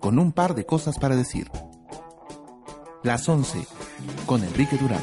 con un par de cosas para decir. Las 11 con Enrique Durán.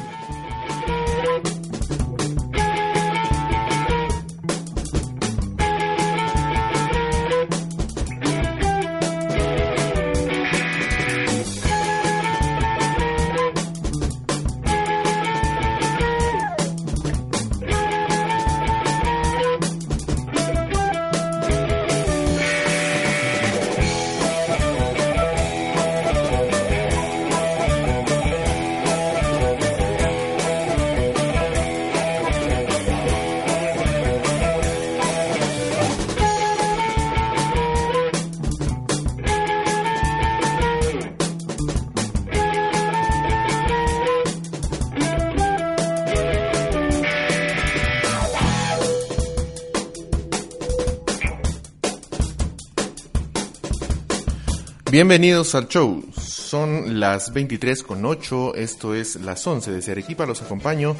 Bienvenidos al show. Son las 23 con 8, esto es las 11 de Arequipa. Los acompaño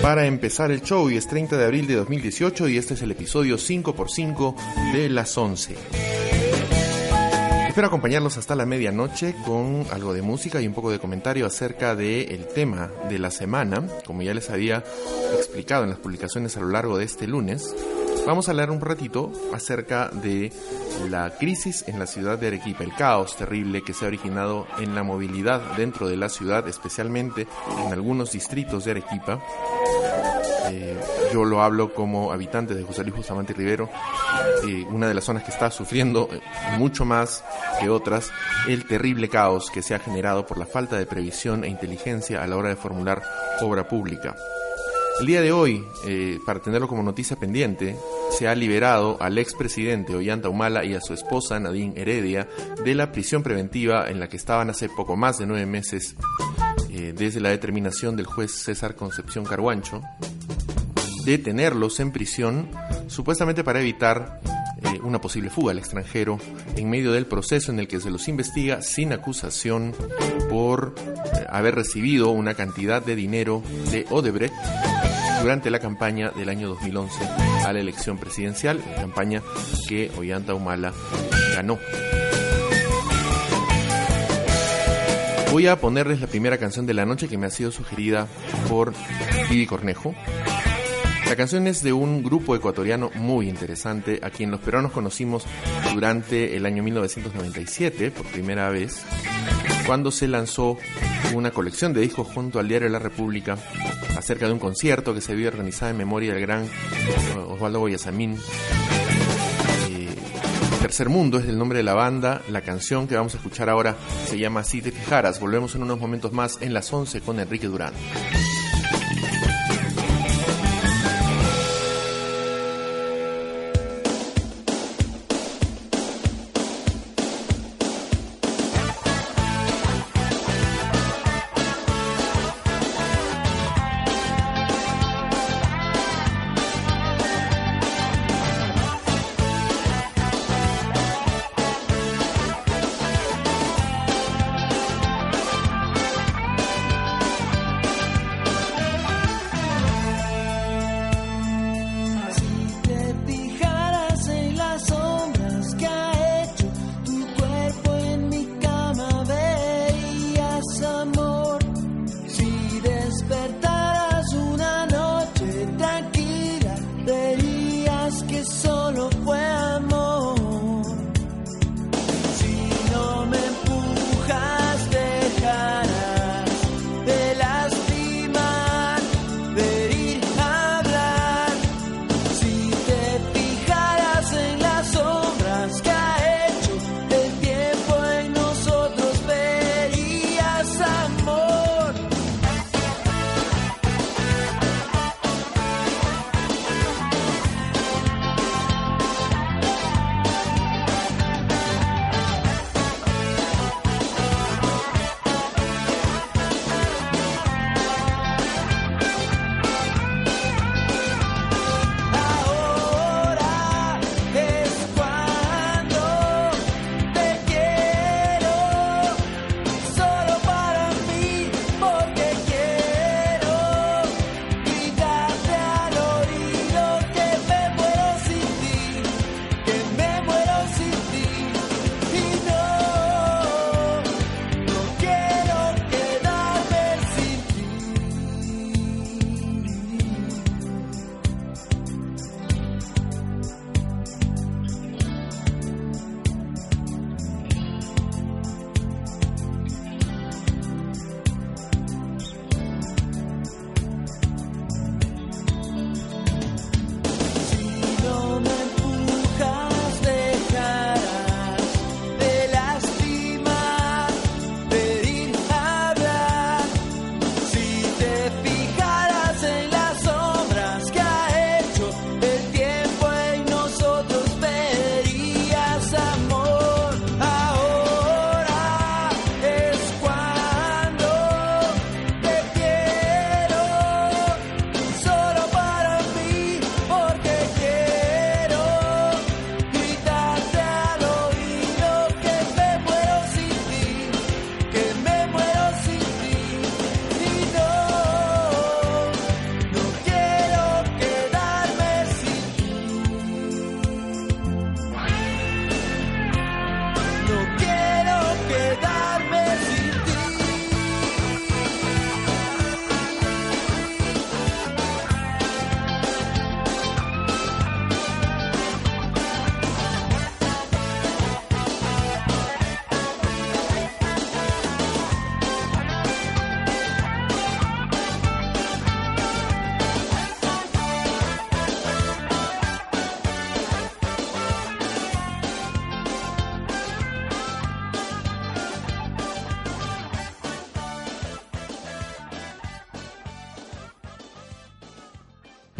para empezar el show y es 30 de abril de 2018 y este es el episodio 5x5 de las 11. Espero acompañarlos hasta la medianoche con algo de música y un poco de comentario acerca del tema de la semana. Como ya les había explicado en las publicaciones a lo largo de este lunes, vamos a hablar un ratito acerca de la crisis en la ciudad de Arequipa, el caos terrible que se ha originado en la movilidad dentro de la ciudad, especialmente en algunos distritos de Arequipa. Eh, yo lo hablo como habitante de José Luis Bustamante Rivero, eh, una de las zonas que está sufriendo eh, mucho más que otras el terrible caos que se ha generado por la falta de previsión e inteligencia a la hora de formular obra pública. El día de hoy, para tenerlo como noticia pendiente, se ha liberado al expresidente Ollanta Humala y a su esposa Nadine Heredia de la prisión preventiva en la que estaban hace poco más de nueve meses desde la determinación del juez César Concepción Carguancho de tenerlos en prisión supuestamente para evitar eh, una posible fuga al extranjero en medio del proceso en el que se los investiga sin acusación por eh, haber recibido una cantidad de dinero de Odebrecht durante la campaña del año 2011 a la elección presidencial, campaña que Ollanta Humala ganó. Voy a ponerles la primera canción de la noche que me ha sido sugerida por Vivi Cornejo. La canción es de un grupo ecuatoriano muy interesante a quien los peruanos conocimos durante el año 1997 por primera vez, cuando se lanzó una colección de discos junto al Diario la República acerca de un concierto que se había organizado en memoria del gran Osvaldo Boyasamín. Eh, Tercer Mundo es el nombre de la banda. La canción que vamos a escuchar ahora se llama Si te fijaras. Volvemos en unos momentos más en las 11 con Enrique Durán.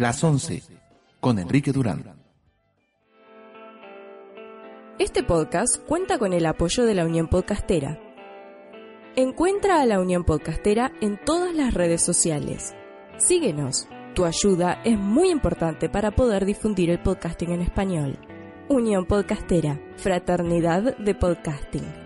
Las 11 con Enrique Durán. Este podcast cuenta con el apoyo de la Unión Podcastera. Encuentra a la Unión Podcastera en todas las redes sociales. Síguenos. Tu ayuda es muy importante para poder difundir el podcasting en español. Unión Podcastera, Fraternidad de Podcasting.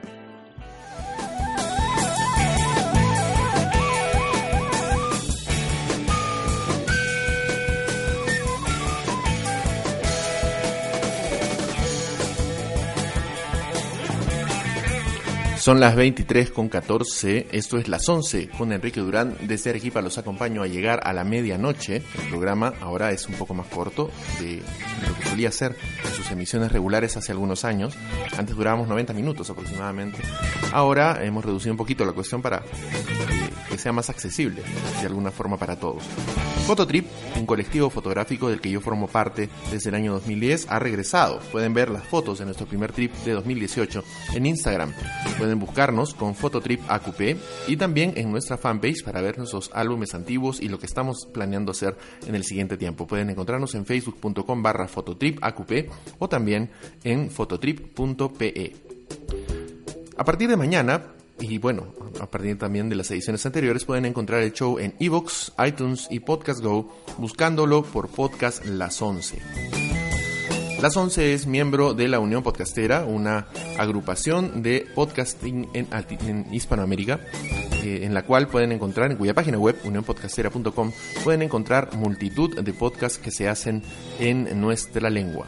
Son las 23 con 14, esto es las 11 con Enrique Durán. Desde Arequipa los acompaño a llegar a la medianoche. El programa ahora es un poco más corto de lo que solía ser en sus emisiones regulares hace algunos años. Antes durábamos 90 minutos aproximadamente. Ahora hemos reducido un poquito la cuestión para que sea más accesible de alguna forma para todos. Fototrip, un colectivo fotográfico del que yo formo parte desde el año 2010, ha regresado. Pueden ver las fotos de nuestro primer trip de 2018 en Instagram. Pueden buscarnos con Fototrip AQP y también en nuestra fanpage para ver nuestros álbumes antiguos y lo que estamos planeando hacer en el siguiente tiempo. Pueden encontrarnos en facebook.com barra Fototrip AQP o también en fototrip.pe. A partir de mañana y bueno, a partir también de las ediciones anteriores pueden encontrar el show en Evox, iTunes y Podcast Go buscándolo por Podcast Las 11. Las 11 es miembro de la Unión Podcastera, una agrupación de podcasting en, Hispanoamérica, eh, en la cual pueden encontrar, en cuya página web, unionpodcastera.com, pueden encontrar multitud de podcasts que se hacen en nuestra lengua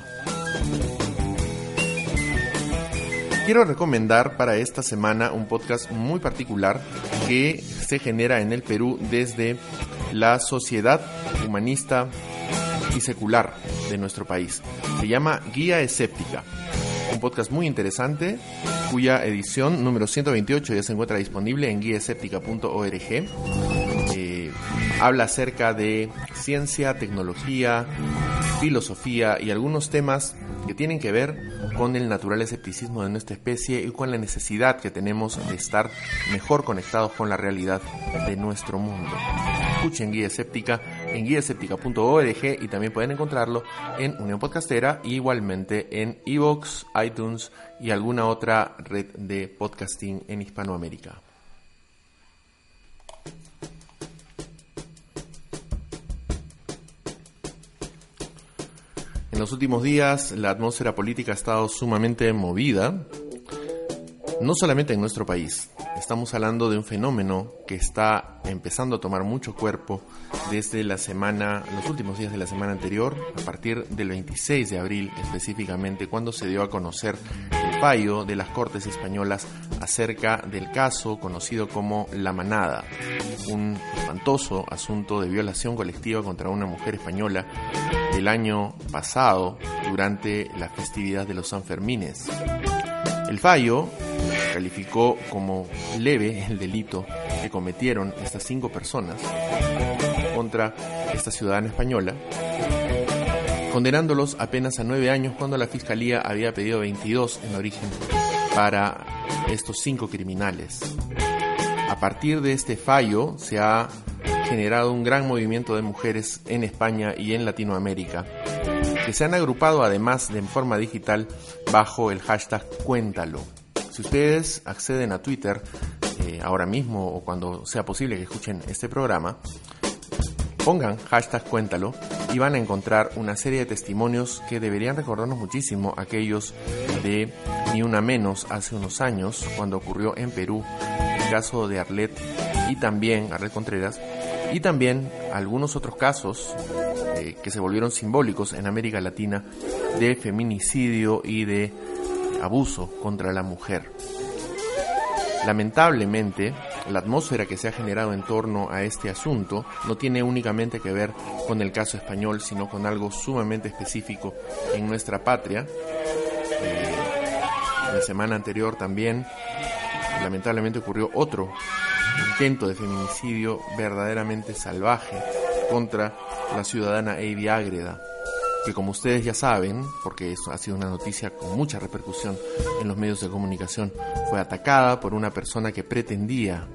quiero recomendar para esta semana un podcast muy particular que se genera en el Perú desde la Sociedad Humanista y Secular de nuestro país. Se llama Guía Escéptica. Un podcast muy interesante cuya edición número 128 ya se encuentra disponible en guiaescéptica.org. Eh, habla acerca de ciencia, tecnología, filosofía y algunos temas que tienen que ver con el natural escepticismo de nuestra especie y con la necesidad que tenemos de estar mejor conectados con la realidad de nuestro mundo. Escuchen Guía Escéptica en guiaescéptica.org y también pueden encontrarlo en Unión Podcastera igualmente en Evox, iTunes y alguna otra red de podcasting en Hispanoamérica. En los últimos días la atmósfera política ha estado sumamente movida, no solamente en nuestro país. Estamos hablando de un fenómeno que está empezando a tomar mucho cuerpo desde la semana, los últimos días de la semana anterior, a partir del 26 de abril específicamente, cuando se dio a conocer el fallo de las Cortes españolas acerca del caso conocido como La Manada, un espantoso asunto de violación colectiva contra una mujer española el año pasado durante la festividad de los Sanfermines. El fallo calificó como leve el delito que cometieron estas cinco personas contra esta ciudadana española, condenándolos apenas a nueve años cuando la fiscalía había pedido 22 en origen para estos cinco criminales. A partir de este fallo se ha generado un gran movimiento de mujeres en España y en Latinoamérica, que se han agrupado además de en forma digital bajo el hashtag Cuéntalo. Si ustedes acceden a Twitter eh, ahora mismo o cuando sea posible que escuchen este programa, pongan hashtag Cuéntalo y van a encontrar una serie de testimonios que deberían recordarnos muchísimo aquellos de Ni Una Menos hace unos años, cuando ocurrió en Perú el caso de Arlet y también Arlet Contreras y también algunos otros casos eh, que se volvieron simbólicos en América Latina de feminicidio y de abuso contra la mujer. Lamentablemente, la atmósfera que se ha generado en torno a este asunto no tiene únicamente que ver con el caso español, sino con algo sumamente específico en nuestra patria. Eh, la semana anterior también, lamentablemente ocurrió otro intento de feminicidio verdaderamente salvaje contra la ciudadana Avi Ágreda, que como ustedes ya saben, porque eso ha sido una noticia con mucha repercusión en los medios de comunicación, fue atacada por una persona que pretendía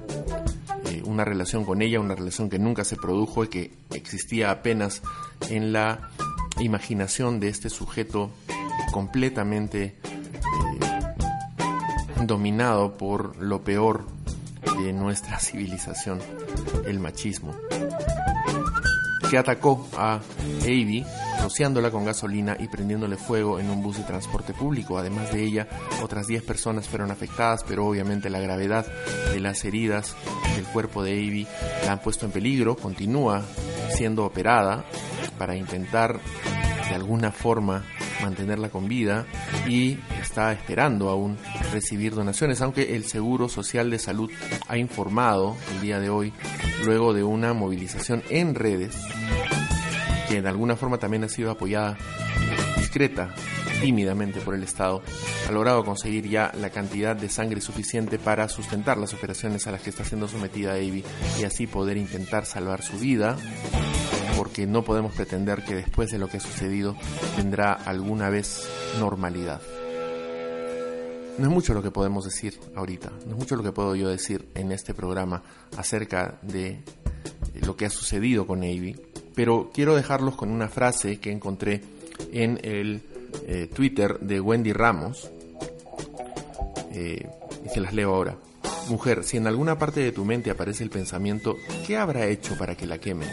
eh, una relación con ella, una relación que nunca se produjo y que existía apenas en la imaginación de este sujeto completamente dominado por lo peor de nuestra civilización, el machismo, que atacó a Avi rociándola con gasolina y prendiéndole fuego en un bus de transporte público. Además de ella, otras 10 personas fueron afectadas, pero obviamente la gravedad de las heridas del cuerpo de Avi la han puesto en peligro. Continúa siendo operada para intentar de alguna forma mantenerla con vida y está esperando aún recibir donaciones, aunque el Seguro Social de Salud ha informado el día de hoy, luego de una movilización en redes, que de alguna forma también ha sido apoyada discreta, tímidamente por el Estado, ha logrado conseguir ya la cantidad de sangre suficiente para sustentar las operaciones a las que está siendo sometida Avi y así poder intentar salvar su vida porque no podemos pretender que después de lo que ha sucedido tendrá alguna vez normalidad. No es mucho lo que podemos decir ahorita, no es mucho lo que puedo yo decir en este programa acerca de lo que ha sucedido con Navy, pero quiero dejarlos con una frase que encontré en el eh, Twitter de Wendy Ramos, eh, y se las leo ahora. Mujer, si en alguna parte de tu mente aparece el pensamiento, ¿qué habrá hecho para que la quemen?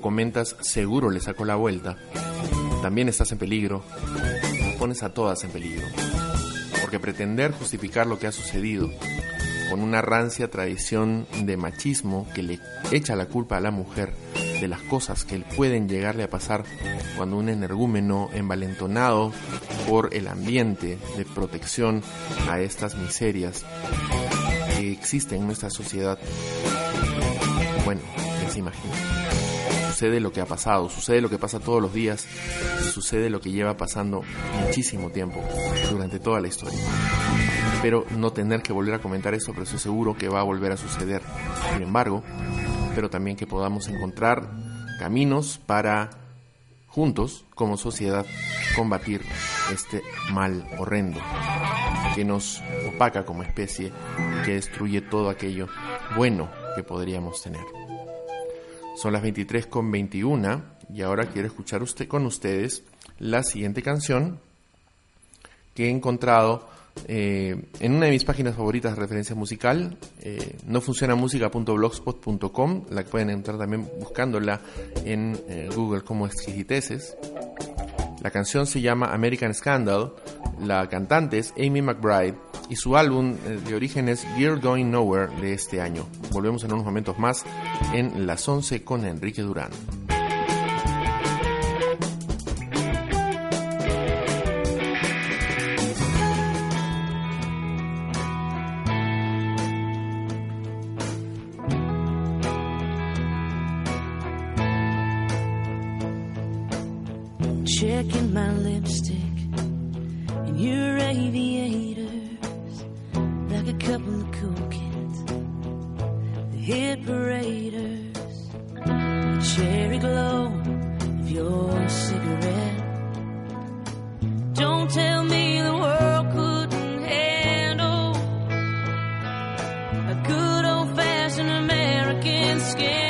Comentas seguro le sacó la vuelta, también estás en peligro, pones a todas en peligro. Porque pretender justificar lo que ha sucedido con una rancia tradición de machismo que le echa la culpa a la mujer de las cosas que pueden llegarle a pasar cuando un energúmeno envalentonado por el ambiente de protección a estas miserias que existen en nuestra sociedad, bueno, ya se sucede lo que ha pasado, sucede lo que pasa todos los días, sucede lo que lleva pasando muchísimo tiempo durante toda la historia. Espero no tener que volver a comentar eso, pero estoy seguro que va a volver a suceder. Sin embargo, espero también que podamos encontrar caminos para juntos, como sociedad, combatir este mal horrendo que nos opaca como especie que destruye todo aquello bueno que podríamos tener. Son las 23 con 21 y ahora quiero escuchar usted con ustedes la siguiente canción que he encontrado eh, en una de mis páginas favoritas de referencia musical, eh, no funciona música.blogspot.com, la pueden entrar también buscándola en eh, Google como exquisiteces. La canción se llama American Scandal, la cantante es Amy McBride y su álbum eh, de origen es You're Going Nowhere de este año. Volvemos en unos momentos más en Las 11 con Enrique Durán. American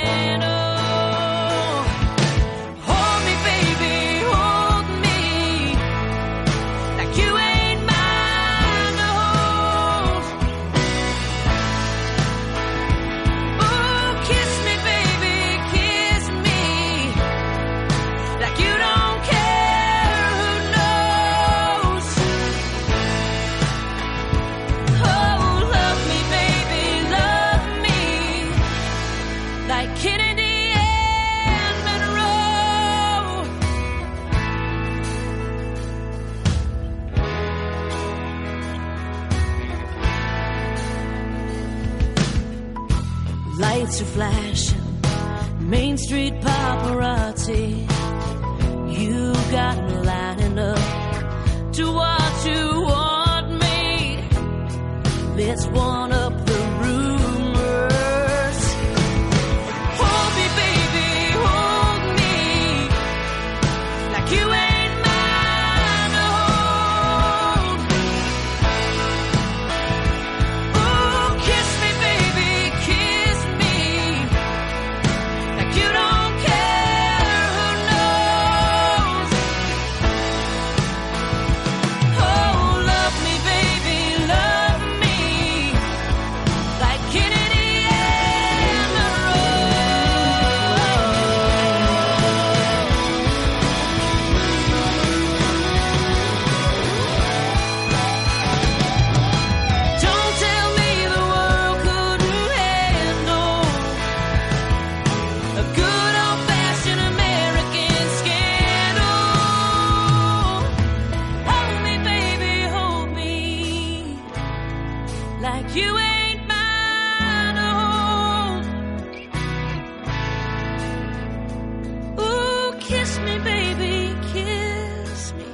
me, baby, kiss me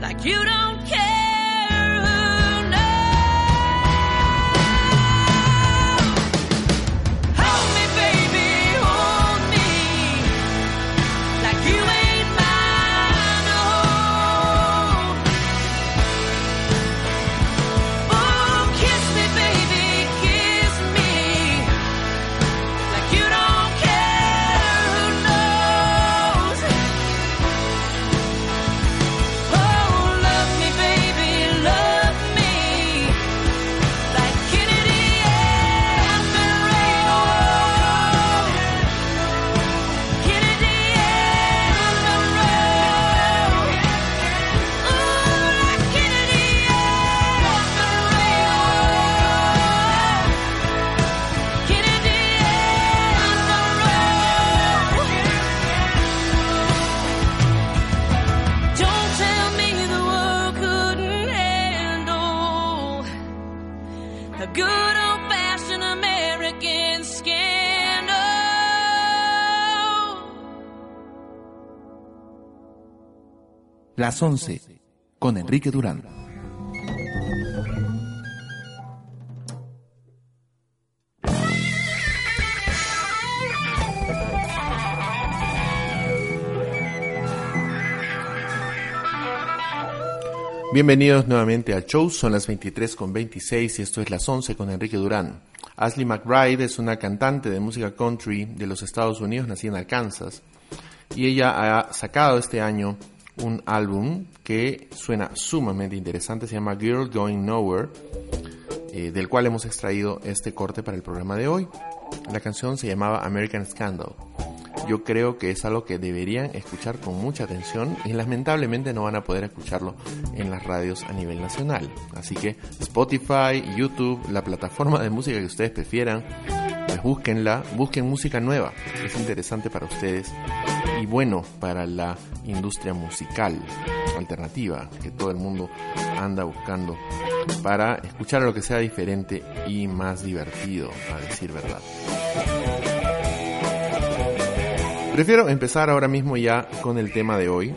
like you don't. Las 11 con Enrique Durán. Bienvenidos nuevamente al show, son las 23 con 26 y esto es las 11 con Enrique Durán. Ashley McBride es una cantante de música country de los Estados Unidos, nacida en Arkansas, y ella ha sacado este año un álbum que suena sumamente interesante, se llama Girl Going Nowhere, eh, del cual hemos extraído este corte para el programa de hoy. La canción se llamaba American Scandal. Yo creo que es algo que deberían escuchar con mucha atención y lamentablemente no van a poder escucharlo en las radios a nivel nacional. Así que Spotify, YouTube, la plataforma de música que ustedes prefieran, pues búsquenla, busquen música nueva, es interesante para ustedes y bueno para la industria musical alternativa que todo el mundo anda buscando para escuchar lo que sea diferente y más divertido, a decir verdad. Prefiero empezar ahora mismo ya con el tema de hoy.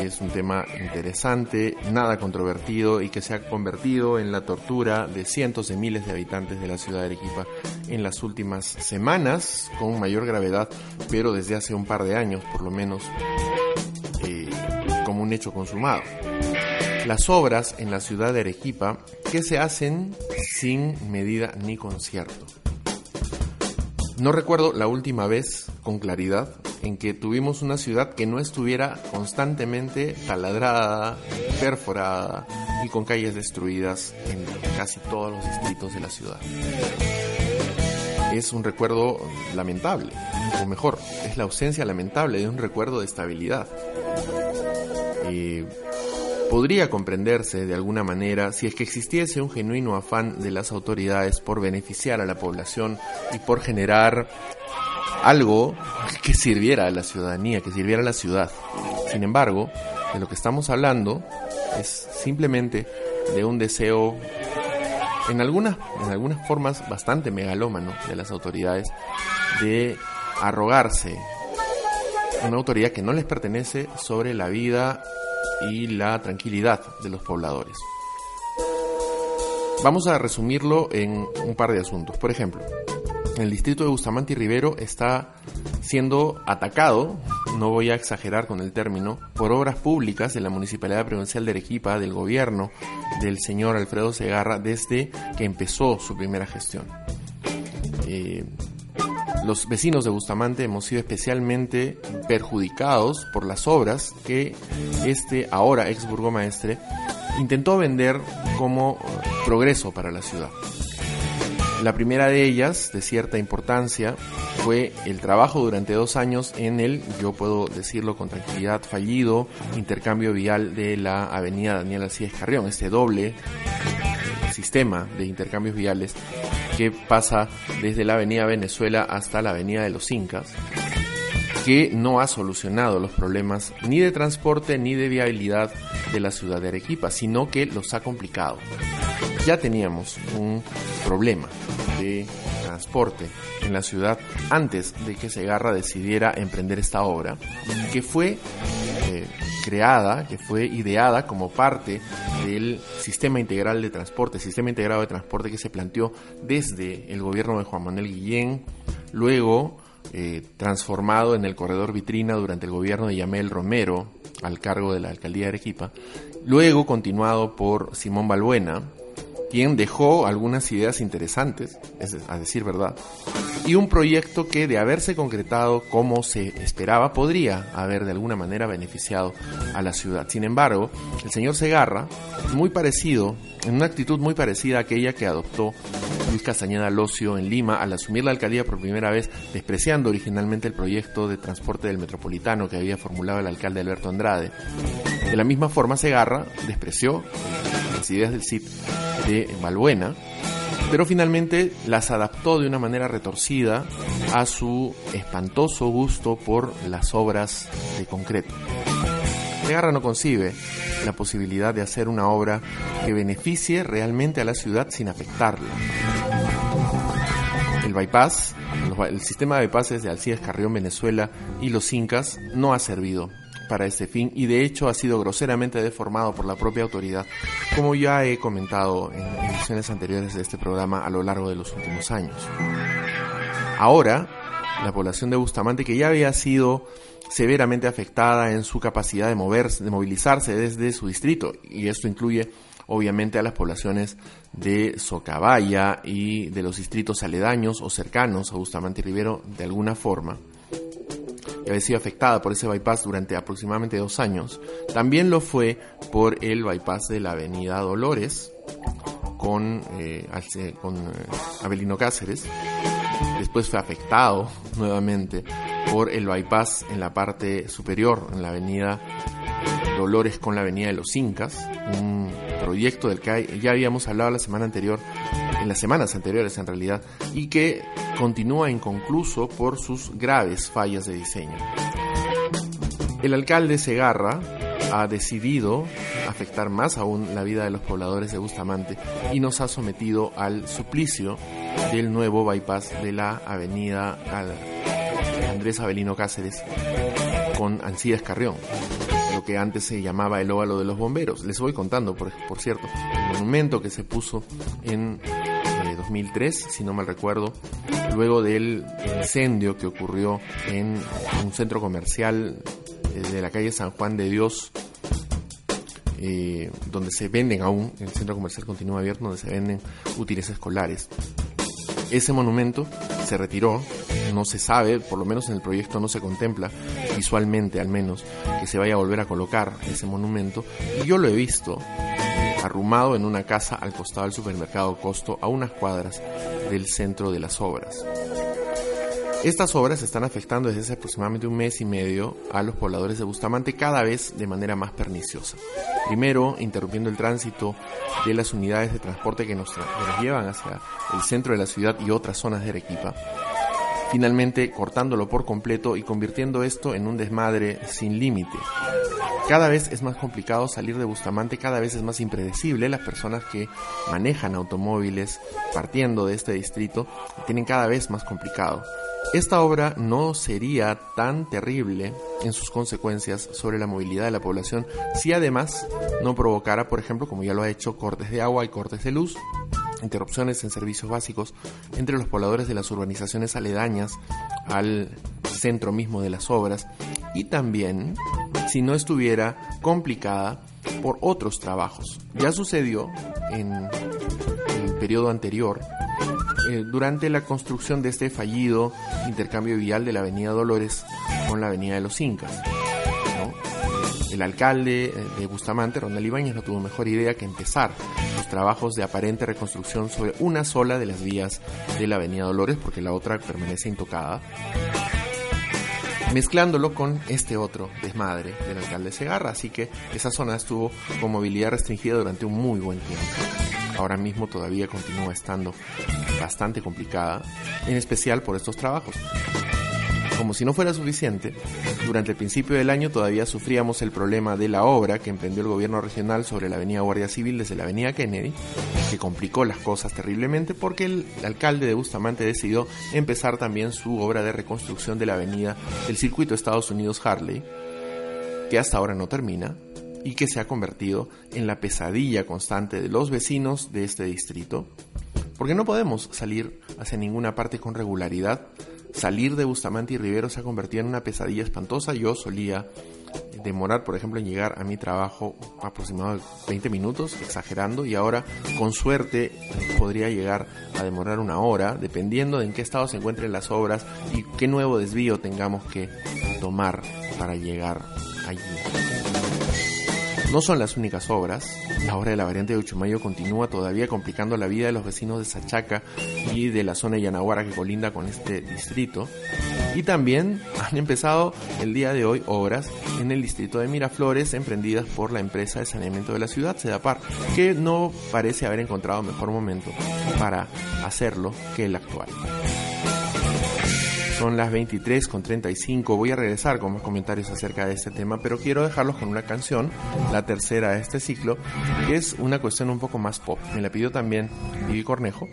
Es un tema interesante, nada controvertido y que se ha convertido en la tortura de cientos de miles de habitantes de la ciudad de Arequipa en las últimas semanas, con mayor gravedad, pero desde hace un par de años por lo menos, eh, como un hecho consumado. Las obras en la ciudad de Arequipa que se hacen sin medida ni concierto. No recuerdo la última vez con claridad en que tuvimos una ciudad que no estuviera constantemente taladrada, perforada y con calles destruidas en casi todos los distritos de la ciudad. Es un recuerdo lamentable, o mejor, es la ausencia lamentable de un recuerdo de estabilidad. Eh, podría comprenderse de alguna manera si es que existiese un genuino afán de las autoridades por beneficiar a la población y por generar algo que sirviera a la ciudadanía, que sirviera a la ciudad. Sin embargo, de lo que estamos hablando es simplemente de un deseo en algunas, en algunas formas bastante megalómano de las autoridades de arrogarse una autoridad que no les pertenece sobre la vida y la tranquilidad de los pobladores. Vamos a resumirlo en un par de asuntos. Por ejemplo, el distrito de Bustamante y Rivero está siendo atacado, no voy a exagerar con el término, por obras públicas de la Municipalidad Provincial de Arequipa, del gobierno del señor Alfredo Segarra, desde que empezó su primera gestión. Eh, los vecinos de Bustamante hemos sido especialmente perjudicados por las obras que este ahora ex burgomaestre intentó vender como progreso para la ciudad. La primera de ellas, de cierta importancia, fue el trabajo durante dos años en el, yo puedo decirlo con tranquilidad, fallido intercambio vial de la avenida Daniel Alcides Carrión, este doble sistema de intercambios viales que pasa desde la avenida Venezuela hasta la avenida de los Incas, que no ha solucionado los problemas ni de transporte ni de viabilidad de la ciudad de Arequipa, sino que los ha complicado. Ya teníamos un problema de transporte en la ciudad antes de que Segarra decidiera emprender esta obra, que fue eh, creada, que fue ideada como parte del sistema integral de transporte, sistema integrado de transporte que se planteó desde el gobierno de Juan Manuel Guillén, luego eh, transformado en el corredor vitrina durante el gobierno de Yamel Romero al cargo de la alcaldía de Arequipa, luego continuado por Simón Balbuena, quien dejó algunas ideas interesantes, es a decir verdad, y un proyecto que de haberse concretado como se esperaba podría haber de alguna manera beneficiado a la ciudad. Sin embargo, el señor Segarra, muy parecido, en una actitud muy parecida a aquella que adoptó Luis Castañeda Locio en Lima al asumir la alcaldía por primera vez, despreciando originalmente el proyecto de transporte del metropolitano que había formulado el alcalde Alberto Andrade. De la misma forma, Segarra despreció las ideas del CIP de Balbuena, pero finalmente las adaptó de una manera retorcida a su espantoso gusto por las obras de concreto. Segarra no concibe la posibilidad de hacer una obra que beneficie realmente a la ciudad sin afectarla. El bypass, el sistema de bypasses de Alcides Carrión, Venezuela y los Incas no ha servido para este fin y de hecho ha sido groseramente deformado por la propia autoridad, como ya he comentado en ediciones anteriores de este programa a lo largo de los últimos años. Ahora, la población de Bustamante, que ya había sido severamente afectada en su capacidad de moverse, de movilizarse desde su distrito, y esto incluye obviamente a las poblaciones de Socabaya y de los distritos aledaños o cercanos a Bustamante y Rivero de alguna forma, que había sido afectada por ese bypass durante aproximadamente dos años, también lo fue por el bypass de la avenida Dolores con, eh, eh, Abelino Cáceres. Después fue afectado nuevamente por el bypass en la parte superior, en la avenida Dolores con la avenida de los Incas, un proyecto del que ya habíamos hablado la semana anterior, en las semanas anteriores en realidad, y que continúa inconcluso por sus graves fallas de diseño. El alcalde Segarra ha decidido afectar más aún la vida de los pobladores de Bustamante y nos ha sometido al suplicio del nuevo bypass de la avenida Andrés Avelino Cáceres con Ancides Carrión, lo que antes se llamaba el óvalo de los bomberos. Les voy contando, por, por cierto, el monumento que se puso en 2003, si no mal recuerdo, luego del incendio que ocurrió en un centro comercial eh, de la calle San Juan de Dios, eh, donde se venden aún, el centro comercial continúa abierto, donde se venden útiles escolares. Ese monumento se retiró, no se sabe, por lo menos en el proyecto no se contempla, visualmente al menos, que se vaya a volver a colocar ese monumento, y yo lo he visto arrumado en una casa al costado del supermercado Costo a unas cuadras del centro de las obras. Estas obras están afectando desde hace aproximadamente un mes y medio a los pobladores de Bustamante cada vez de manera más perniciosa. Primero, interrumpiendo el tránsito de las unidades de transporte que nos, llevan hacia el centro de la ciudad y otras zonas de Arequipa. Finalmente, cortándolo por completo y convirtiendo esto en un desmadre sin límite. Cada vez es más complicado salir de Bustamante, cada vez es más impredecible. Las personas que manejan automóviles partiendo de este distrito tienen cada vez más complicado. Esta obra no sería tan terrible en sus consecuencias sobre la movilidad de la población si además no provocara, por ejemplo, como ya lo ha hecho, cortes de agua y cortes de luz, interrupciones en servicios básicos entre los pobladores de las urbanizaciones aledañas al centro mismo de las obras y también si no estuviera complicada por otros trabajos. Ya sucedió en el periodo anterior, eh, durante la construcción de este fallido intercambio vial de la Avenida Dolores con la Avenida de los Incas. El alcalde eh, de Bustamante, Ronald Ibáñez, no tuvo mejor idea que empezar los trabajos de aparente reconstrucción sobre una sola de las vías de la Avenida Dolores, porque la otra permanece intocada mezclándolo con este otro desmadre del alcalde Segarra. Así que esa zona estuvo con movilidad restringida durante un muy buen tiempo. Ahora mismo todavía continúa estando bastante complicada, en especial por estos trabajos. Como si no fuera suficiente, durante el principio del año todavía sufríamos el problema de la obra que emprendió el gobierno regional sobre la avenida Guardia Civil desde la avenida Kennedy, que complicó las cosas terriblemente porque el alcalde de Bustamante decidió empezar también su obra de reconstrucción de la avenida del circuito Estados Unidos Harley, que hasta ahora no termina y que se ha convertido en la pesadilla constante de los vecinos de este distrito, porque no podemos salir hacia ninguna parte con regularidad salir de Bustamante y Rivero se ha convertido en una pesadilla espantosa. Yo solía demorar, por ejemplo, en llegar a mi trabajo aproximadamente 20 minutos, exagerando, y ahora con suerte podría llegar a demorar una hora, dependiendo de en qué estado se encuentren las obras y qué nuevo desvío tengamos que tomar para llegar allí. No son las únicas obras. La obra de la variante de Uchumayo continúa todavía complicando la vida de los vecinos de Sachaca y de la zona de Yanaguara que colinda con este distrito. Y también han empezado el día de hoy obras en el distrito de Miraflores emprendidas por la empresa de saneamiento de la ciudad, Sedapar, que no parece haber encontrado mejor momento para hacerlo que el actual. Son las 23 con 35. Voy a regresar con más comentarios acerca de este tema, pero quiero dejarlos con una canción, la tercera de este ciclo, que es una cuestión un poco más pop. Me la pidió también Vivi Cornejo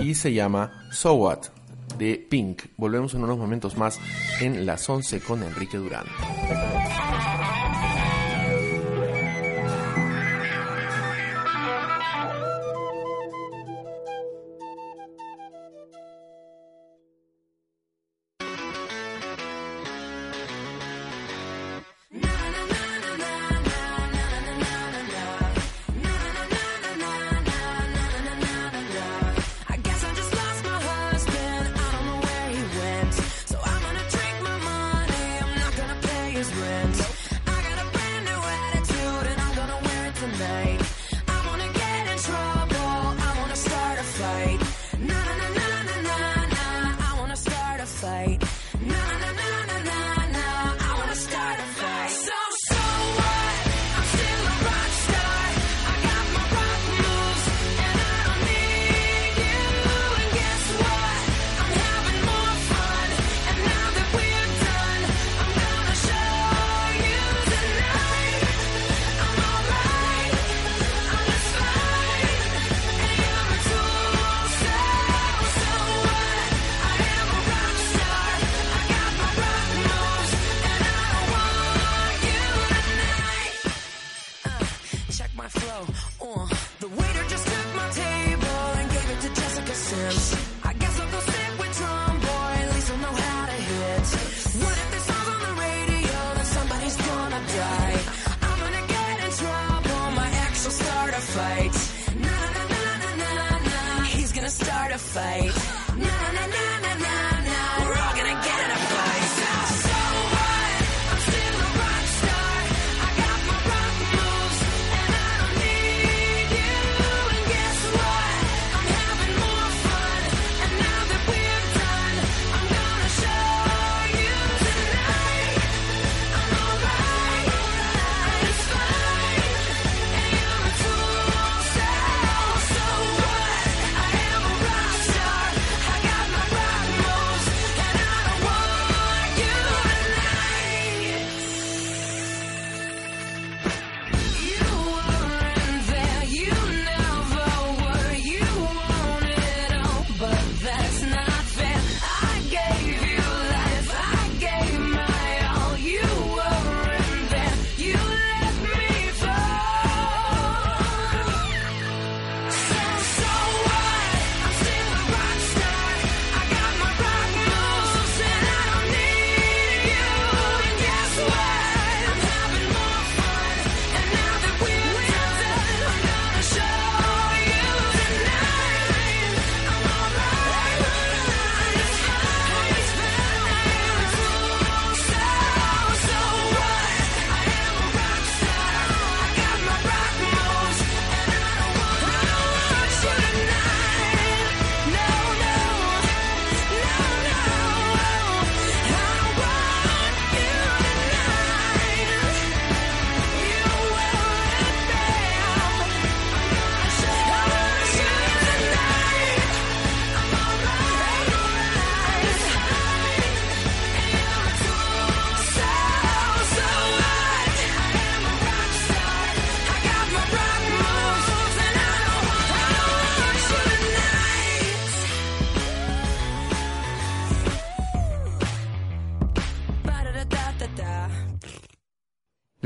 y se llama So What de Pink. Volvemos en unos momentos más en las 11 con Enrique Durán.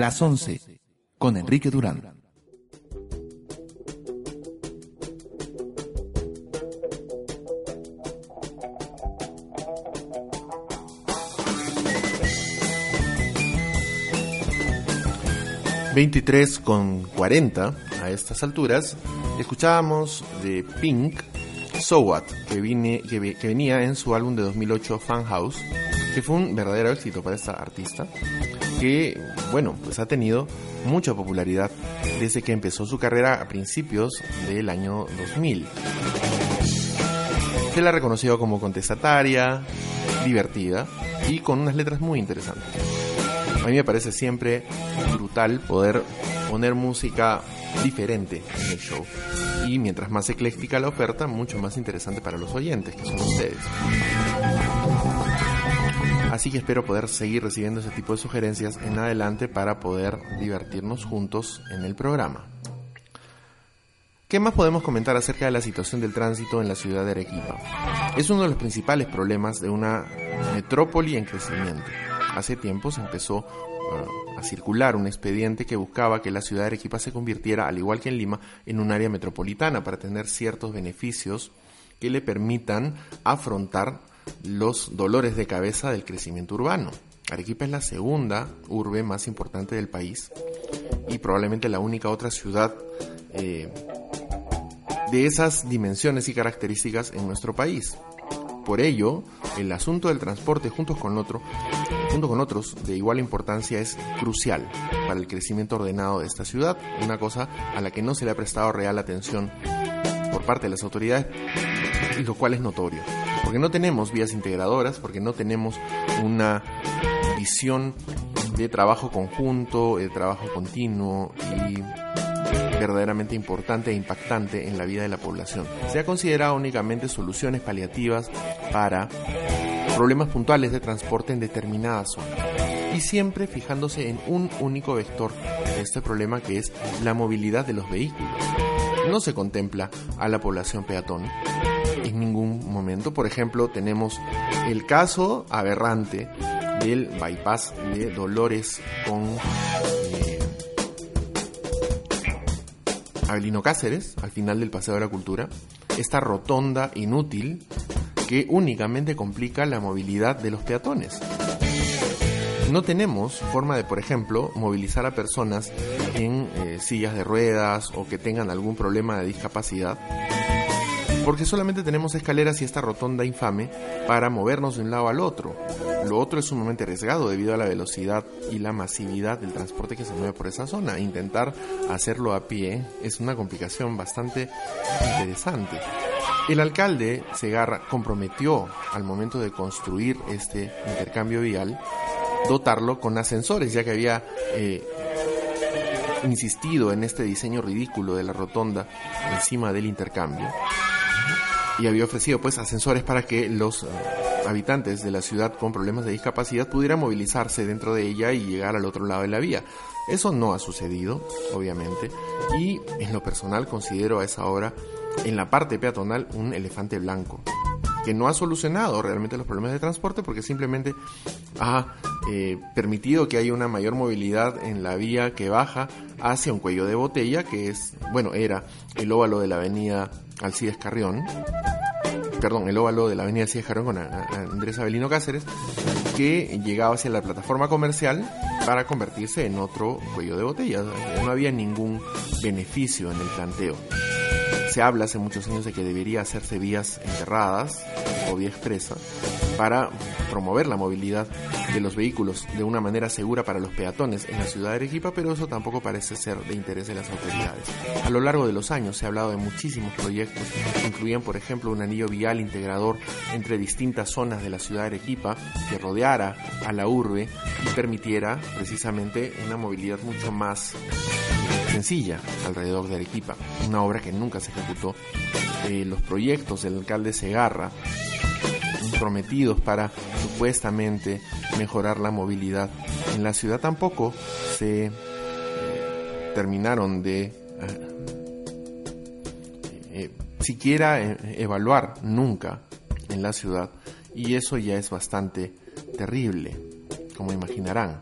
las 11 con Enrique Durán. ...23 con 40... ...a estas alturas... ...escuchábamos de Pink... ...So What... ...que, vine, que, que venía en su álbum de 2008... ...Fan House... ...que fue un verdadero éxito para esta artista que, bueno, pues ha tenido mucha popularidad desde que empezó su carrera a principios del año 2000. Se la ha reconocido como contestataria, divertida y con unas letras muy interesantes. A mí me parece siempre brutal poder poner música diferente en el show. Y mientras más ecléctica la oferta, mucho más interesante para los oyentes, que son ustedes. Así que espero poder seguir recibiendo ese tipo de sugerencias en adelante para poder divertirnos juntos en el programa. ¿Qué más podemos comentar acerca de la situación del tránsito en la ciudad de Arequipa? Es uno de los principales problemas de una metrópoli en crecimiento. Hace tiempo se empezó uh, a circular un expediente que buscaba que la ciudad de Arequipa se convirtiera, al igual que en Lima, en un área metropolitana para tener ciertos beneficios que le permitan afrontar los dolores de cabeza del crecimiento urbano. Arequipa es la segunda urbe más importante del país y probablemente la única otra ciudad eh, de esas dimensiones y características en nuestro país. Por ello, el asunto del transporte junto con, otros de igual importancia es crucial para el crecimiento ordenado de esta ciudad, una cosa a la que no se le ha prestado real atención por parte de las autoridades, lo cual es notorio. Porque no tenemos vías integradoras, porque no tenemos una visión de trabajo conjunto, de trabajo continuo y verdaderamente importante e impactante en la vida de la población. Se ha considerado únicamente soluciones paliativas para problemas puntuales de transporte en determinadas zonas y siempre fijándose en un único vector de este problema que es la movilidad de los vehículos. No se contempla a la población peatón en ningún momento. Por ejemplo, tenemos el caso aberrante del bypass de Dolores con eh, Cáceres, al final del Paseo de la Cultura, esta rotonda inútil que únicamente complica la movilidad de los peatones. No tenemos forma de, por ejemplo, movilizar a personas en eh, sillas de ruedas o que tengan algún problema de discapacidad, porque solamente tenemos escaleras y esta rotonda infame para movernos de un lado al otro. Lo otro es sumamente arriesgado debido a la velocidad y la masividad del transporte que se mueve por esa zona. Intentar hacerlo a pie es una complicación bastante interesante. El alcalde Segarra comprometió al momento de construir este intercambio vial dotarlo con ascensores, ya que había eh, insistido en este diseño ridículo de la rotonda encima del intercambio y había ofrecido pues ascensores para que los eh, habitantes de la ciudad con problemas de discapacidad pudieran movilizarse dentro de ella y llegar al otro lado de la vía. Eso no ha sucedido, obviamente, y en lo personal considero a esa hora en la parte peatonal un elefante blanco que no ha solucionado realmente los problemas de transporte porque simplemente ha eh, permitido que haya una mayor movilidad en la vía que baja hacia un cuello de botella que es, bueno, era el óvalo de la avenida Alcides Carrión, perdón, el óvalo de la avenida Alcides Carrión con Andrés Avelino Cáceres, que llegaba hacia la plataforma comercial para convertirse en otro cuello de botella. No había ningún beneficio en el planteo. Se habla hace muchos años de que debería hacerse vías enterradas o vía expresa para promover la movilidad de los vehículos de una manera segura para los peatones en la ciudad de Arequipa, pero eso tampoco parece ser de interés de las autoridades. A lo largo de los años se ha hablado de muchísimos proyectos incluían, por ejemplo, un anillo vial integrador entre distintas zonas de la ciudad de Arequipa que rodeara a la urbe y permitiera precisamente una movilidad mucho más sencilla alrededor de Arequipa, una obra que nunca se ejecutó. Eh, los proyectos del alcalde Segarra, prometidos para supuestamente mejorar la movilidad en la ciudad, tampoco se eh, terminaron de eh, siquiera evaluar nunca en la ciudad y eso ya es bastante terrible, como imaginarán.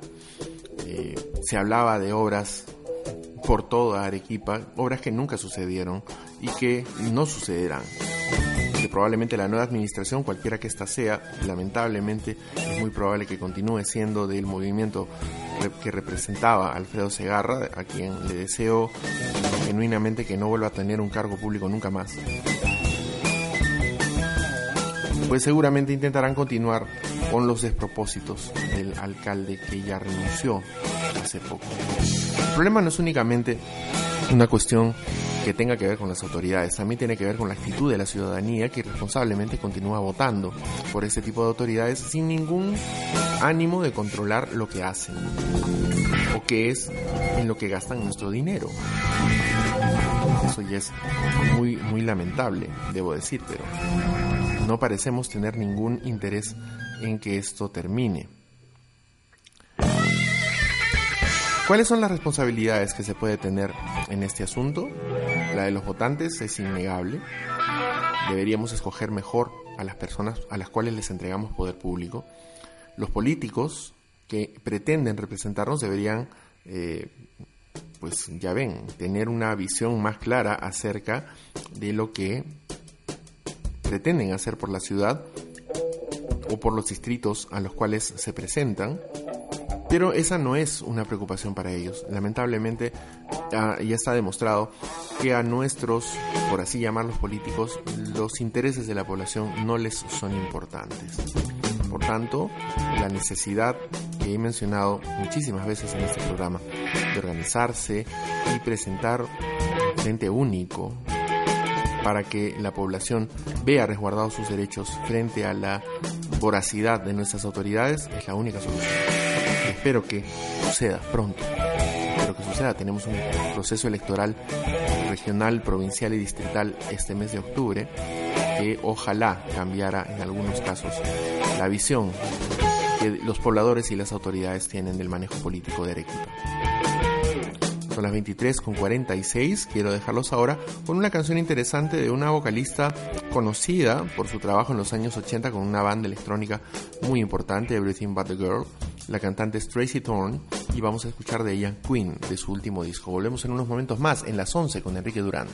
se hablaba de obras por toda Arequipa, obras que nunca sucedieron y que no sucederán. Probablemente la nueva administración, cualquiera que ésta sea, lamentablemente es muy probable que continúe siendo del movimiento que representaba Alfredo Segarra, a quien le deseo genuinamente que no vuelva a tener un cargo público nunca más. Pues seguramente intentarán continuar con los despropósitos del alcalde que ya renunció hace poco. El problema no es únicamente una cuestión que tenga que ver con las autoridades, también tiene que ver con la actitud de la ciudadanía que irresponsablemente continúa votando por ese tipo de autoridades sin ningún ánimo de controlar lo que hacen o qué es en lo que gastan nuestro dinero. Eso ya es muy, muy lamentable, debo decir, pero no parecemos tener ningún interés en que esto termine. ¿Cuáles son las responsabilidades que se puede tener en este asunto? La de los votantes es innegable. Deberíamos escoger mejor a las personas a las cuales les entregamos poder público. Los políticos que pretenden representarnos deberían, eh, pues ya ven, tener una visión más clara acerca de lo que pretenden hacer por la ciudad o por los distritos a los cuales se presentan pero esa no es una preocupación para ellos. Lamentablemente ya está demostrado que a nuestros, por así llamarlos políticos, los intereses de la población no les son importantes. Por tanto, la necesidad que he mencionado muchísimas veces en este programa de organizarse y presentar frente único para que la población vea resguardados sus derechos frente a la voracidad de nuestras autoridades es la única solución. Espero que suceda pronto. Espero que suceda. Tenemos un proceso electoral regional, provincial y distrital este mes de octubre que ojalá cambiara en algunos casos la visión que los pobladores y las autoridades tienen del manejo político de Arequipa. Son las 23 con 46. Quiero dejarlos ahora con una canción interesante de una vocalista conocida por su trabajo en los años 80 con una banda electrónica muy importante, Everything But the Girl. La cantante es Tracy Thorn y vamos a escuchar de ella Queen de su último disco. Volvemos en unos momentos más en las 11 con Enrique Durán.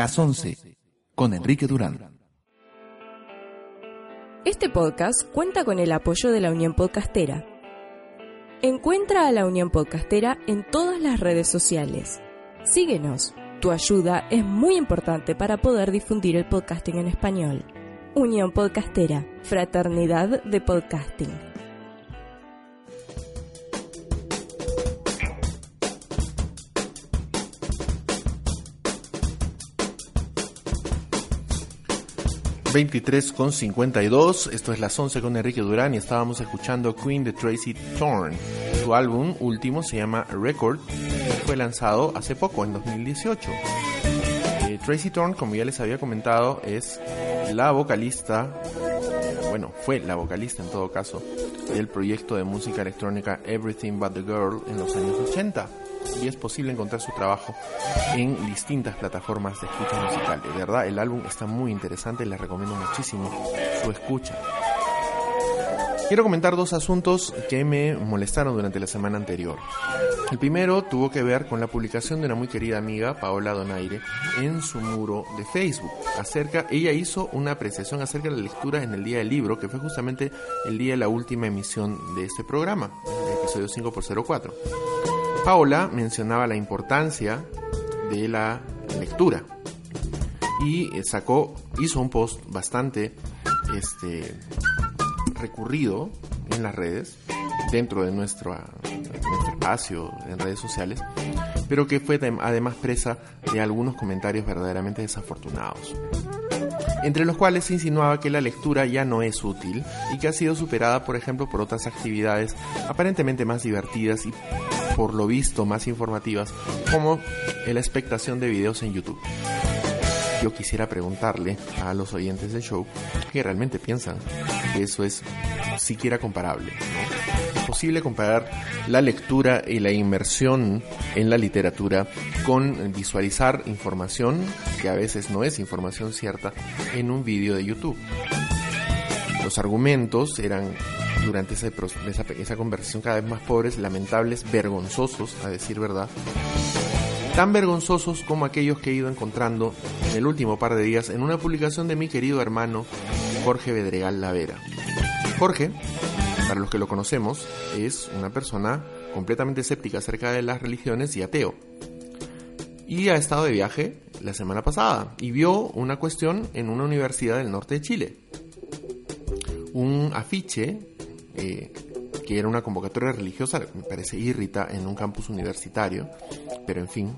Las 11 con Enrique Durán. Este podcast cuenta con el apoyo de la Unión Podcastera. Encuentra a la Unión Podcastera en todas las redes sociales. Síguenos. Tu ayuda es muy importante para poder difundir el podcasting en español. Unión Podcastera, Fraternidad de Podcasting. ...23 con 52... ...esto es las 11 con Enrique Durán... ...y estábamos escuchando Queen de Tracy Thorn... ...su álbum último se llama Record... ...fue lanzado hace poco, en 2018... Eh, Tracy Thorn, como ya les había comentado... ...es la vocalista... ...bueno, fue la vocalista en todo caso... ...del proyecto de música electrónica Everything But The Girl... ...en los años 80 y es posible encontrar su trabajo en distintas plataformas de escucha musical. De verdad, el álbum está muy interesante, les recomiendo muchísimo su escucha. Quiero comentar dos asuntos que me molestaron durante la semana anterior. El primero tuvo que ver con la publicación de una muy querida amiga, Paola Donaire, en su muro de Facebook. Acerca, ella hizo una apreciación acerca de la lectura en el día del libro, que fue justamente el día de la última emisión de este programa, el episodio 5x04. Paola mencionaba la importancia de la lectura y eh, sacó, hizo un post bastante este, recurrido en las redes, dentro de nuestro, nuestro espacio en redes sociales, pero que fue además presa de algunos comentarios verdaderamente desafortunados entre los cuales se insinuaba que la lectura ya no es útil y que ha sido superada, por ejemplo, por otras actividades aparentemente más divertidas y por lo visto más informativas, como la expectación de videos en YouTube. Yo quisiera preguntarle a los oyentes del show qué realmente piensan eso es siquiera comparable. ¿no? ¿Es posible comparar la lectura y la inmersión en la literatura con visualizar información, que a veces no es información cierta, en un vídeo de YouTube? Los argumentos eran durante pro- esa, esa conversación cada vez más pobres, lamentables, vergonzosos, a decir verdad. Tan vergonzosos como aquellos que he ido encontrando en el último par de días en una publicación de mi querido hermano Jorge Bedregal Lavera. Jorge, para los que lo conocemos, es una persona completamente escéptica acerca de las religiones y ateo. Y ha estado de viaje la semana pasada y vio una cuestión en una universidad del norte de Chile. Un afiche eh, que era una convocatoria religiosa, me parece irrita, en un campus universitario, pero en fin,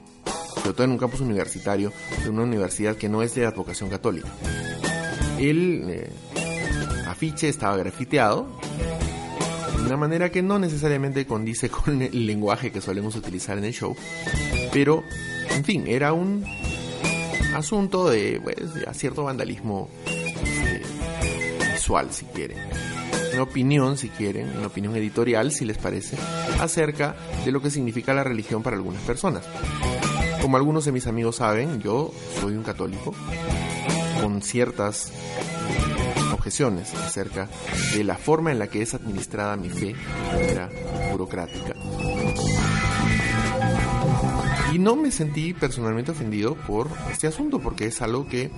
sobre todo en un campus universitario de una universidad que no es de advocación católica. El eh, afiche estaba grafiteado de una manera que no necesariamente condice con el lenguaje que solemos utilizar en el show, pero en fin, era un asunto de, pues, cierto vandalismo visual, si quieren una opinión, si quieren, una opinión editorial, si les parece, acerca de lo que significa la religión para algunas personas. Como algunos de mis amigos saben, yo soy un católico con ciertas objeciones acerca de la forma en la que es administrada mi fe de manera burocrática. Y no me sentí personalmente ofendido por este asunto porque es algo que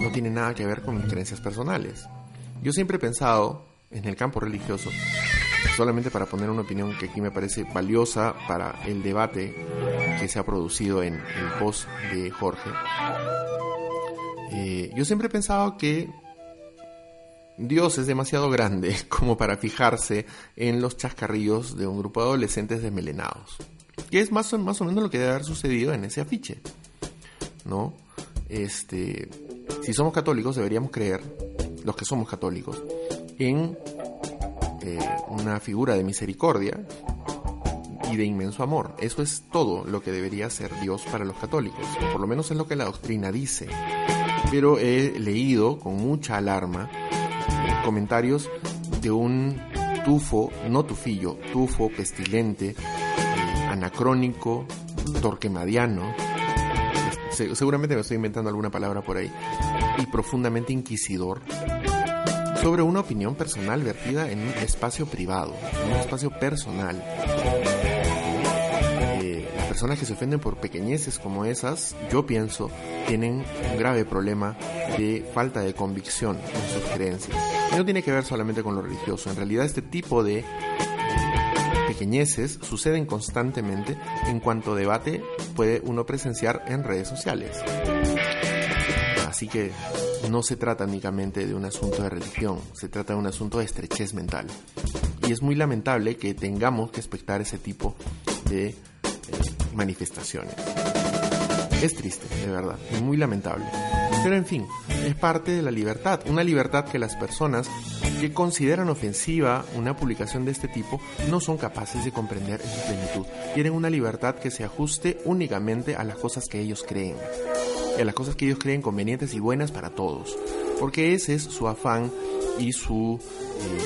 no tiene nada que ver con mis creencias personales. Yo siempre he pensado en el campo religioso, solamente para poner una opinión que aquí me parece valiosa para el debate que se ha producido en el post de Jorge. Eh, yo siempre he pensado que Dios es demasiado grande como para fijarse en los chascarrillos de un grupo de adolescentes desmelenados. Que es más o, menos lo que debe haber sucedido en ese afiche. ¿No? Este, si somos católicos deberíamos creer, los que somos católicos, en eh, una figura de misericordia y de inmenso amor. Eso es todo lo que debería ser Dios para los católicos, por lo menos es lo que la doctrina dice. Pero he leído con mucha alarma comentarios de un tufo, no tufillo, tufo pestilente, eh, anacrónico, torquemadiano, se- seguramente me estoy inventando alguna palabra por ahí, y profundamente inquisidor sobre una opinión personal vertida en un espacio privado, en un espacio personal. Eh, las personas que se ofenden por pequeñeces como esas, yo pienso, tienen un grave problema de falta de convicción en sus creencias. Y no tiene que ver solamente con lo religioso. En realidad este tipo de pequeñeces suceden constantemente en cuanto debate puede uno presenciar en redes sociales. Así que no se trata únicamente de un asunto de religión, se trata de un asunto de estrechez mental. Y es muy lamentable que tengamos que expectar ese tipo de eh, manifestaciones. Es triste, de verdad, es muy lamentable. Pero en fin, es parte de la libertad, una libertad que las personas que consideran ofensiva una publicación de este tipo no son capaces de comprender en su plenitud. Quieren una libertad que se ajuste únicamente a las cosas que ellos creen, y a las cosas que ellos creen convenientes y buenas para todos, porque ese es su afán y su eh,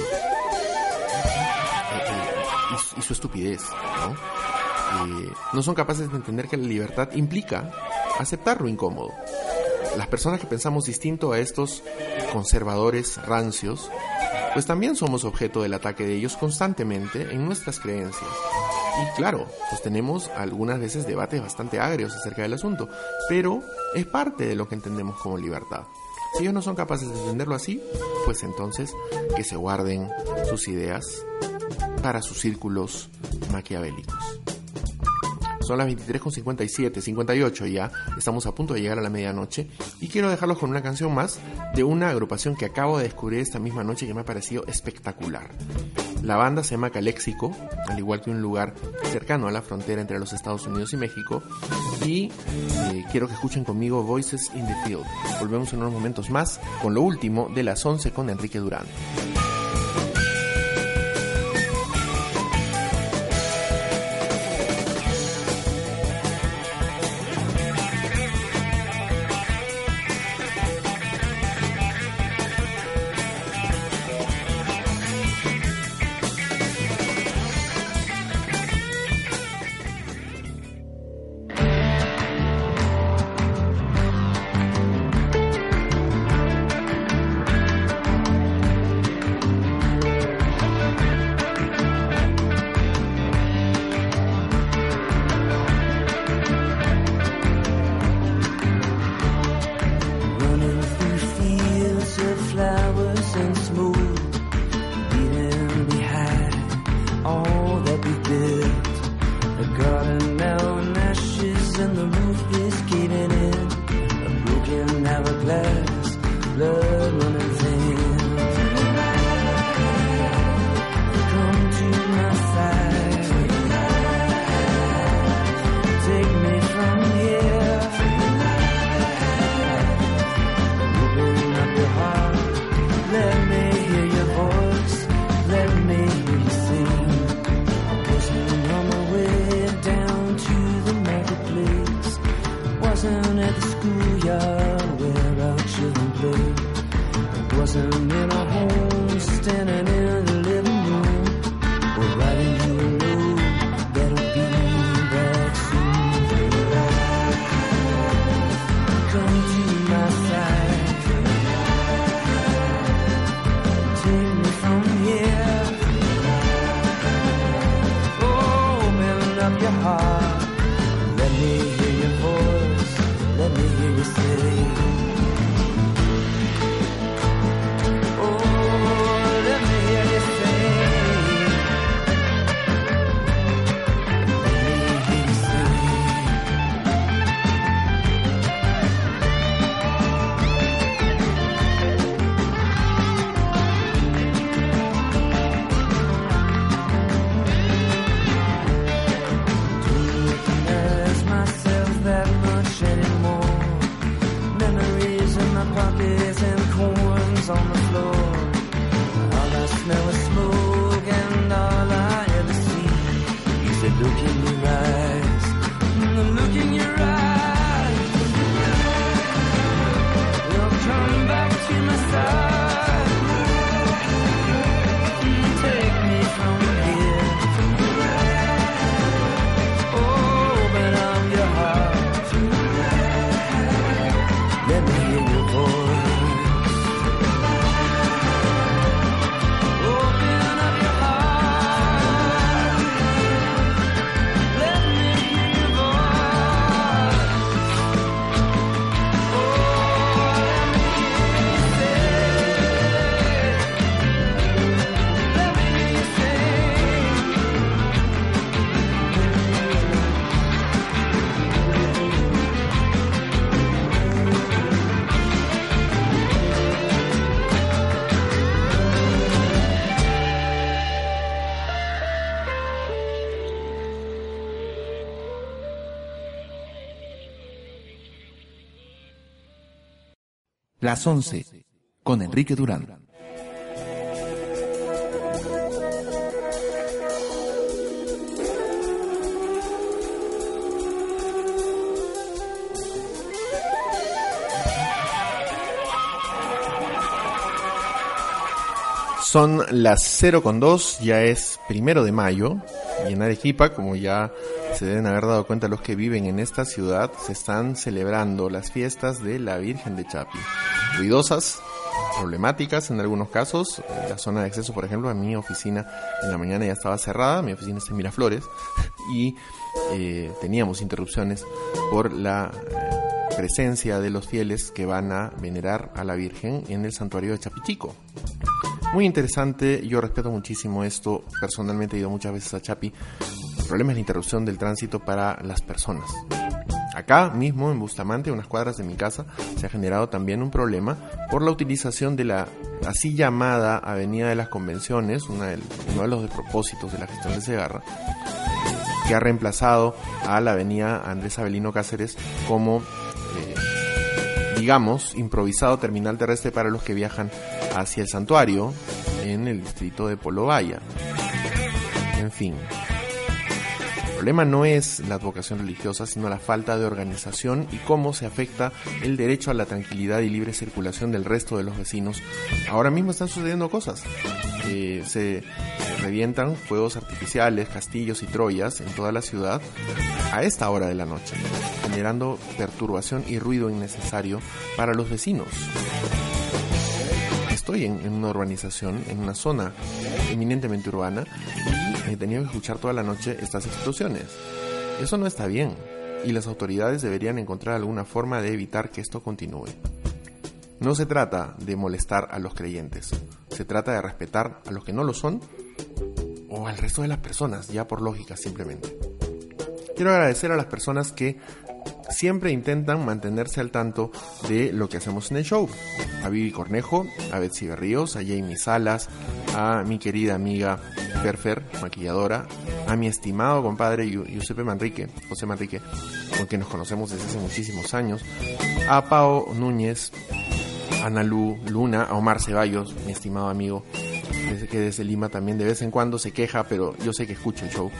eh, eh, y su- estupidez, ¿no? No son capaces de entender que la libertad implica aceptar lo incómodo. Las personas que pensamos distinto a estos conservadores rancios, pues también somos objeto del ataque de ellos constantemente en nuestras creencias. Y claro, pues tenemos algunas veces debates bastante agrios acerca del asunto, pero es parte de lo que entendemos como libertad. Si ellos no son capaces de entenderlo así, pues entonces que se guarden sus ideas para sus círculos maquiavélicos. Son las 23.57, 58 ya, estamos a punto de llegar a la medianoche y quiero dejarlos con una canción más de una agrupación que acabo de descubrir esta misma noche que me ha parecido espectacular. La banda se llama Calexico, al igual que un lugar cercano a la frontera entre los Estados Unidos y México. Y eh, quiero que escuchen conmigo Voices in the Field. Volvemos en unos momentos más con lo último de las 11 con Enrique Durán. in the room. Las 11 con Enrique Durán. Son las 0 con 2, ya es primero de mayo, y en Arequipa, como ya se deben haber dado cuenta los que viven en esta ciudad, se están celebrando las fiestas de la Virgen de Chapi. Ruidosas, problemáticas en algunos casos, en la zona de acceso, por ejemplo, a mi oficina en la mañana ya estaba cerrada, mi oficina está en Miraflores, y eh, teníamos interrupciones por la eh, presencia de los fieles que van a venerar a la Virgen en el santuario de Chapichico. Muy interesante, yo respeto muchísimo esto, personalmente he ido muchas veces a Chapi. El problema es la interrupción del tránsito para las personas. Acá mismo en Bustamante, unas cuadras de mi casa, se ha generado también un problema por la utilización de la así llamada Avenida de las Convenciones, una del- uno de los despropósitos de la gestión de Segarra, que ha reemplazado a la Avenida Andrés Avelino Cáceres como eh, digamos, improvisado terminal terrestre para los que viajan hacia el santuario en el distrito de Polo. En fin. Problema no es la advocación religiosa, sino la falta de organización y cómo se afecta el derecho a la tranquilidad y libre circulación del resto de los vecinos. Ahora mismo están sucediendo cosas. Eh, se, se revientan fuegos artificiales, castillos y troyas en toda la ciudad a esta hora de la noche, generando perturbación y ruido innecesario para los vecinos. Estoy en, en una urbanización, en una zona eminentemente urbana, he tenido que escuchar toda la noche estas explosiones. Eso no está bien, y las autoridades deberían encontrar alguna forma de evitar que esto continúe. No se trata de molestar a los creyentes, se trata de respetar a los que no lo son o al resto de las personas, ya por lógica simplemente. Quiero agradecer a las personas que siempre intentan mantenerse al tanto de lo que hacemos en el show. A Vivi Cornejo, a Betsy Berríos, a Jamie Salas, a mi querida amiga Ferfer, maquilladora, a mi estimado compadre Giuseppe Manrique, José Manrique, con quien nos conocemos desde hace muchísimos años, a Pao Núñez, a Ana Lu Luna, a Omar Ceballos, mi estimado amigo, desde que desde Lima también de vez en cuando se queja, pero yo sé que escucha el show.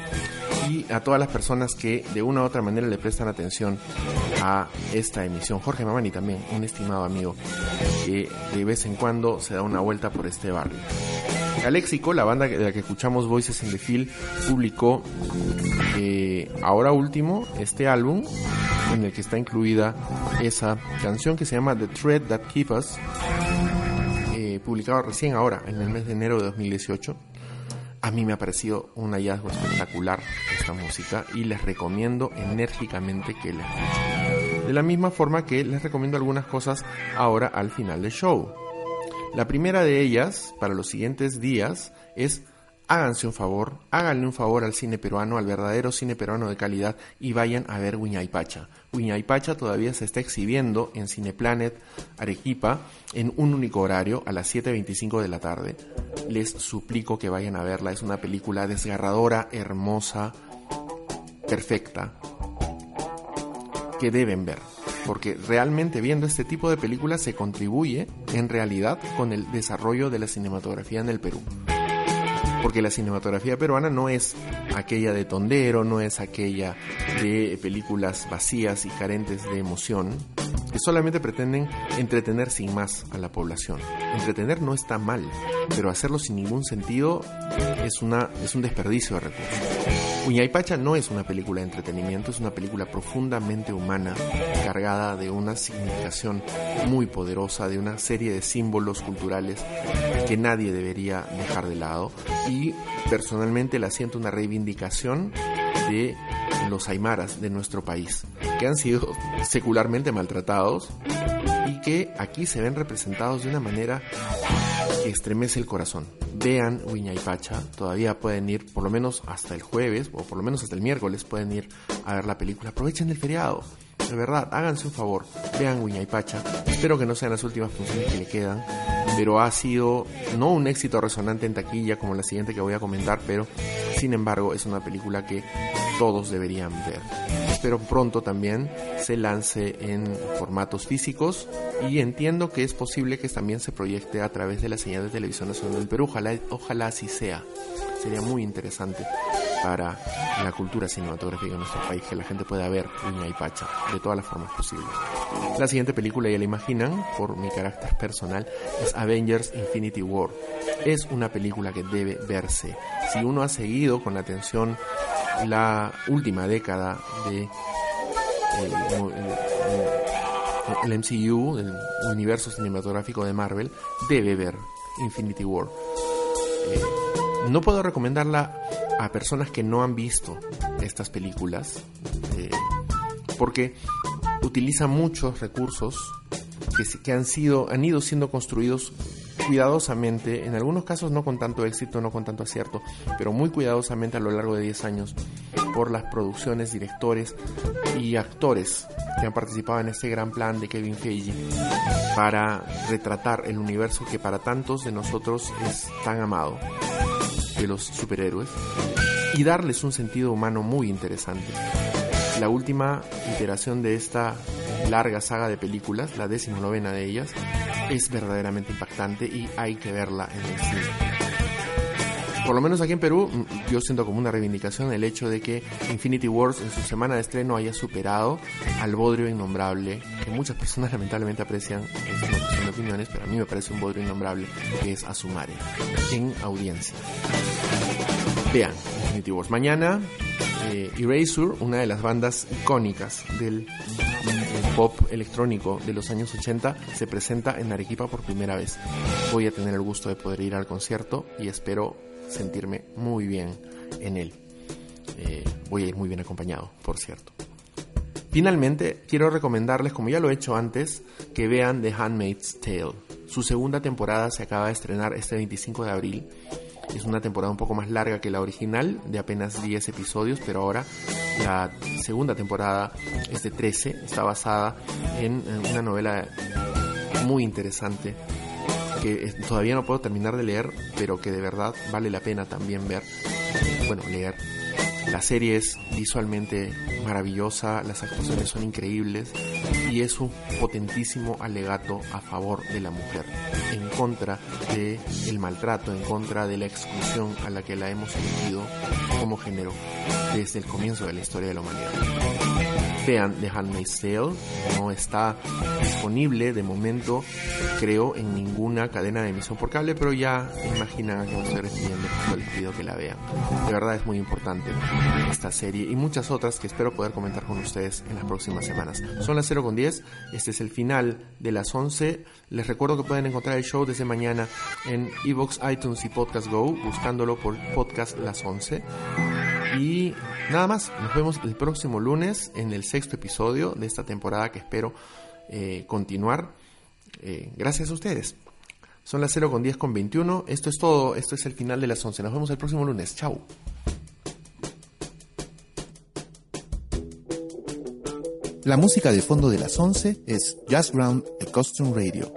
Y a todas las personas que de una u otra manera le prestan atención a esta emisión. Jorge Mamani también, un estimado amigo, que de vez en cuando se da una vuelta por este barrio. Alexico, la banda de la que escuchamos Voices in the Field, publicó eh, ahora último este álbum en el que está incluida esa canción que se llama The Thread That Keeps Us, publicado recién ahora, en el mes de enero de 2018. A mí me ha parecido un hallazgo espectacular esta música y les recomiendo enérgicamente que la escuchen. De la misma forma que les recomiendo algunas cosas ahora al final del show. La primera de ellas, para los siguientes días, es háganse un favor, háganle un favor al cine peruano, al verdadero cine peruano de calidad y vayan a ver Wiñaypacha. Wiñaypacha todavía se está exhibiendo en Cineplanet Arequipa en un único horario a las 7.25 de la tarde. Les suplico que vayan a verla, es una película desgarradora, hermosa, perfecta, que deben ver. Porque realmente viendo este tipo de películas se contribuye en realidad con el desarrollo de la cinematografía en el Perú. Porque la cinematografía peruana no es aquella de tondero, no es aquella de películas vacías y carentes de emoción, que solamente pretenden entretener sin más a la población. Entretener no está mal, pero hacerlo sin ningún sentido es, una, es un desperdicio de recursos. Uñaypacha no es una película de entretenimiento, es una película profundamente humana, cargada de una significación muy poderosa, de una serie de símbolos culturales que nadie debería dejar de lado. Y personalmente la siento una reivindicación de los aymaras de nuestro país, que han sido secularmente maltratados y que aquí se ven representados de una manera que estremece el corazón. Vean Wiñaypacha, todavía pueden ir por lo menos hasta el jueves o por lo menos hasta el miércoles pueden ir a ver la película. Aprovechen el feriado. De verdad, háganse un favor, vean Wiñaypacha. Espero que no sean las últimas funciones que le quedan, pero ha sido no un éxito resonante en taquilla como la siguiente que voy a comentar, pero sin embargo es una película que todos deberían ver. Espero pronto también se lance en formatos físicos y entiendo que es posible que también se proyecte a través de la señal de televisión nacional del Perú. Ojalá, ojalá así sea. Sería muy interesante para la cultura cinematográfica de nuestro país que la gente pueda ver Uña y Pacha de todas las formas posibles. La siguiente película, ya la imaginan, por mi carácter personal, es Avengers Infinity War. Es una película que debe verse. Si uno ha seguido con atención la última década de el, el- el MCU, el universo cinematográfico de Marvel, debe ver Infinity War. Eh, no puedo recomendarla a personas que no han visto estas películas, eh, porque utiliza muchos recursos que, que han sido, han ido siendo construidos cuidadosamente, en algunos casos no con tanto éxito, no con tanto acierto, pero muy cuidadosamente a lo largo de 10 años por las producciones, directores y actores que han participado en este gran plan de Kevin Feige para retratar el universo que para tantos de nosotros es tan amado de los superhéroes y darles un sentido humano muy interesante. La última iteración de esta larga saga de películas, la decimonovena de ellas, es verdaderamente impactante y hay que verla en el cine. Por lo menos aquí en Perú, mm, yo siento como una reivindicación el hecho de que Infinity Wars en su semana de estreno haya superado al Bodrio Innombrable, que muchas personas lamentablemente aprecian, es una cuestión de opiniones, pero a mí me parece un Bodrio Innombrable, que es Asumare, en audiencia. Vean Infinity Wars. Mañana, eh, Erasure, una de las bandas icónicas del, pop electrónico de los años 80, se presenta en Arequipa por primera vez. Voy a tener el gusto de poder ir al concierto y espero sentirme muy bien en él. Eh, voy a ir muy bien acompañado, por cierto. Finalmente, quiero recomendarles, como ya lo he hecho antes, que vean The Handmaid's Tale. Su segunda temporada se acaba de estrenar este 25 de abril. Es una temporada un poco más larga que la original, de apenas 10 episodios, pero ahora la segunda temporada es de 13. Está basada en, una novela muy interesante que todavía no puedo terminar de leer, pero que de verdad vale la pena también ver, bueno, leer. La serie es visualmente maravillosa, las actuaciones son increíbles y es un potentísimo alegato a favor de la mujer, en contra de el maltrato, en contra de la exclusión a la que la hemos sometido como género desde el comienzo de la historia de la humanidad. Vean The Handmaid's Tale, no está disponible de momento, creo, en ninguna cadena de emisión por cable, pero ya imaginan me estoy refiriendo cuando les pido que la vean. De verdad es muy importante esta serie y muchas otras que espero poder comentar con ustedes en las próximas semanas. Son las 0 con 10, este es el final de las 11. Les recuerdo que pueden encontrar el show desde mañana en Evox, iTunes y Podcast Go, buscándolo por Podcast Las 11. Y nada más, nos vemos el próximo lunes en el sexto episodio de esta temporada que espero eh, continuar. Eh, gracias a ustedes. Son las 0 con 10 con 21. Esto es todo. Esto es el final de las 11. Nos vemos el próximo lunes. Chao. La música de fondo de las 11 es Jazz Ground de Costume Radio.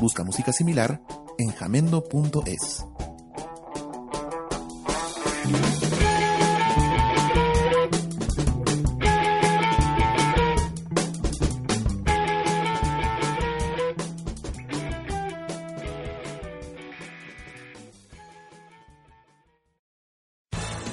Busca música similar en jamendo.es.